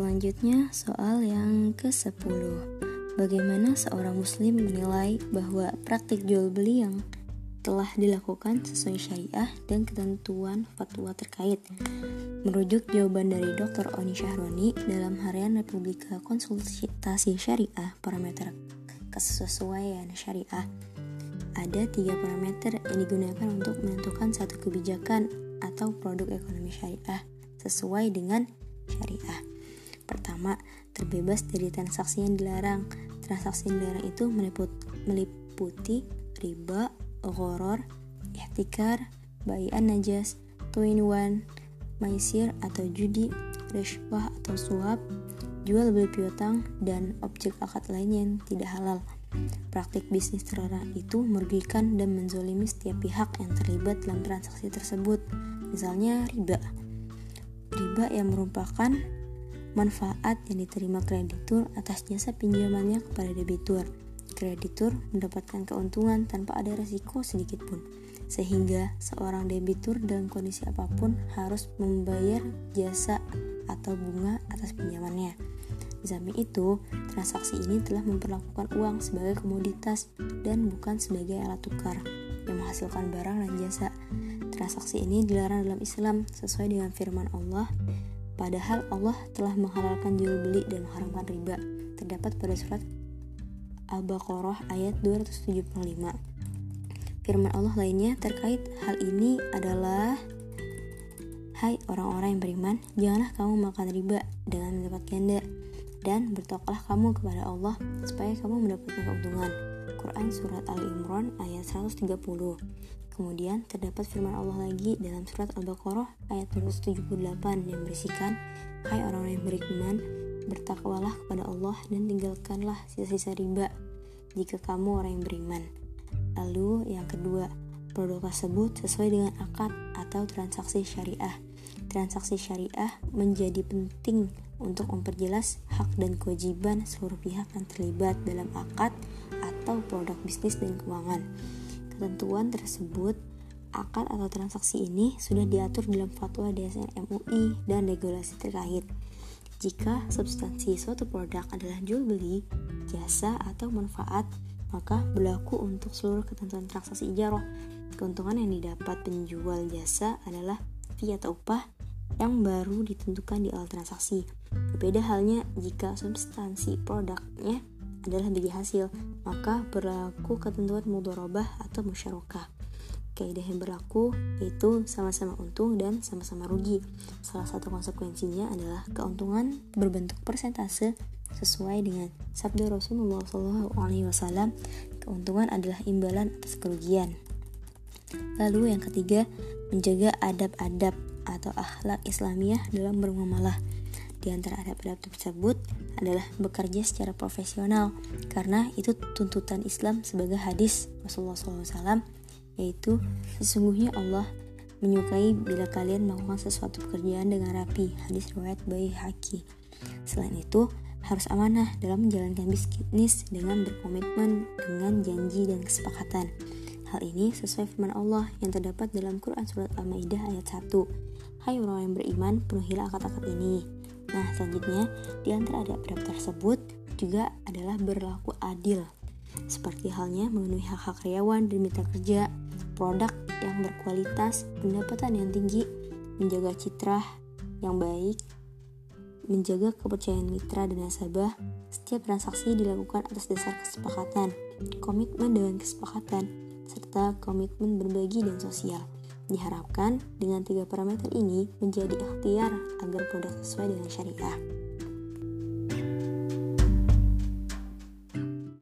Selanjutnya soal yang ke-10 Bagaimana seorang muslim menilai bahwa praktik jual beli yang telah dilakukan sesuai syariah dan ketentuan fatwa terkait Merujuk jawaban dari Dr. Oni Syahroni dalam harian Republika Konsultasi Syariah Parameter Kesesuaian Syariah ada tiga parameter yang digunakan untuk menentukan satu kebijakan atau produk ekonomi syariah sesuai dengan syariah. Pertama, terbebas dari transaksi yang dilarang. Transaksi yang dilarang itu meliputi riba, ghoror, ihtikar, bayan najas, twin one, maisir atau judi, rishwah atau suap, jual beli piutang, dan objek akad lain yang tidak halal. Praktik bisnis terlarang itu merugikan dan menzolimi setiap pihak yang terlibat dalam transaksi tersebut, misalnya riba. Riba yang merupakan manfaat yang diterima kreditur atas jasa pinjamannya kepada debitur. Kreditur mendapatkan keuntungan tanpa ada resiko sedikit pun, sehingga seorang debitur dalam kondisi apa pun harus membayar jasa atau bunga atas pinjamannya. Di samping itu, transaksi ini telah memperlakukan uang sebagai komoditas dan bukan sebagai alat tukar yang menghasilkan barang dan jasa. Transaksi ini dilarang dalam Islam sesuai dengan firman Allah Padahal Allah telah menghalalkan jual beli dan mengharamkan riba. Terdapat pada surat Al-Baqarah ayat 275. Firman Allah lainnya terkait hal ini adalah Hai orang-orang yang beriman, janganlah kamu makan riba dengan mendapat ganda dan bertokolah kamu kepada Allah supaya kamu mendapatkan keuntungan. Quran Surat Al Imran ayat 130 Kemudian terdapat firman Allah lagi dalam surat Al-Baqarah ayat 278 yang berisikan Hai orang-orang yang beriman, bertakwalah kepada Allah dan tinggalkanlah sisa-sisa riba jika kamu orang yang beriman. Lalu yang kedua, produk tersebut sesuai dengan akad atau transaksi syariah. Transaksi syariah menjadi penting untuk memperjelas hak dan kewajiban seluruh pihak yang terlibat dalam akad atau produk bisnis dan keuangan. Ketentuan tersebut, akad atau transaksi ini sudah diatur dalam fatwa DSN MUI dan regulasi terkait. Jika substansi suatu produk adalah jual beli, jasa atau manfaat, maka berlaku untuk seluruh ketentuan transaksi ijarah. Keuntungan yang didapat penjual jasa adalah fee atau upah yang baru ditentukan di awal transaksi. Berbeda halnya jika substansi produknya adalah bagi hasil, maka berlaku ketentuan mudorobah atau musyarakah. Kaidah yang berlaku yaitu sama-sama untung dan sama-sama rugi. Salah satu konsekuensinya adalah keuntungan berbentuk persentase sesuai dengan sabda Rasulullah SAW. Keuntungan adalah imbalan atas kerugian. Lalu yang ketiga, menjaga adab-adab atau akhlak Islamiyah dalam bermuamalah. Di antara adab-adab tersebut adalah bekerja secara profesional karena itu tuntutan Islam sebagai hadis Rasulullah SAW yaitu sesungguhnya Allah menyukai bila kalian melakukan sesuatu pekerjaan dengan rapi. Hadis riwayat Bayi Haki selain itu harus amanah dalam menjalankan bisnis dengan berkomitmen dengan janji dan kesepakatan. Hal ini sesuai firman Allah yang terdapat dalam Quran Surat Al-Ma'idah ayat 1 Hai orang yang beriman, penuhilah akad-akad ini Nah, selanjutnya di antara adab-adab tersebut juga adalah berlaku adil. Seperti halnya memenuhi hak-hak karyawan dan mitra kerja, produk yang berkualitas, pendapatan yang tinggi, menjaga citra yang baik, menjaga kepercayaan mitra dan nasabah. Setiap transaksi dilakukan atas dasar kesepakatan, komitmen dengan kesepakatan, serta komitmen berbagi dan sosial. Diharapkan dengan tiga parameter ini menjadi ikhtiar agar produk sesuai dengan syariah.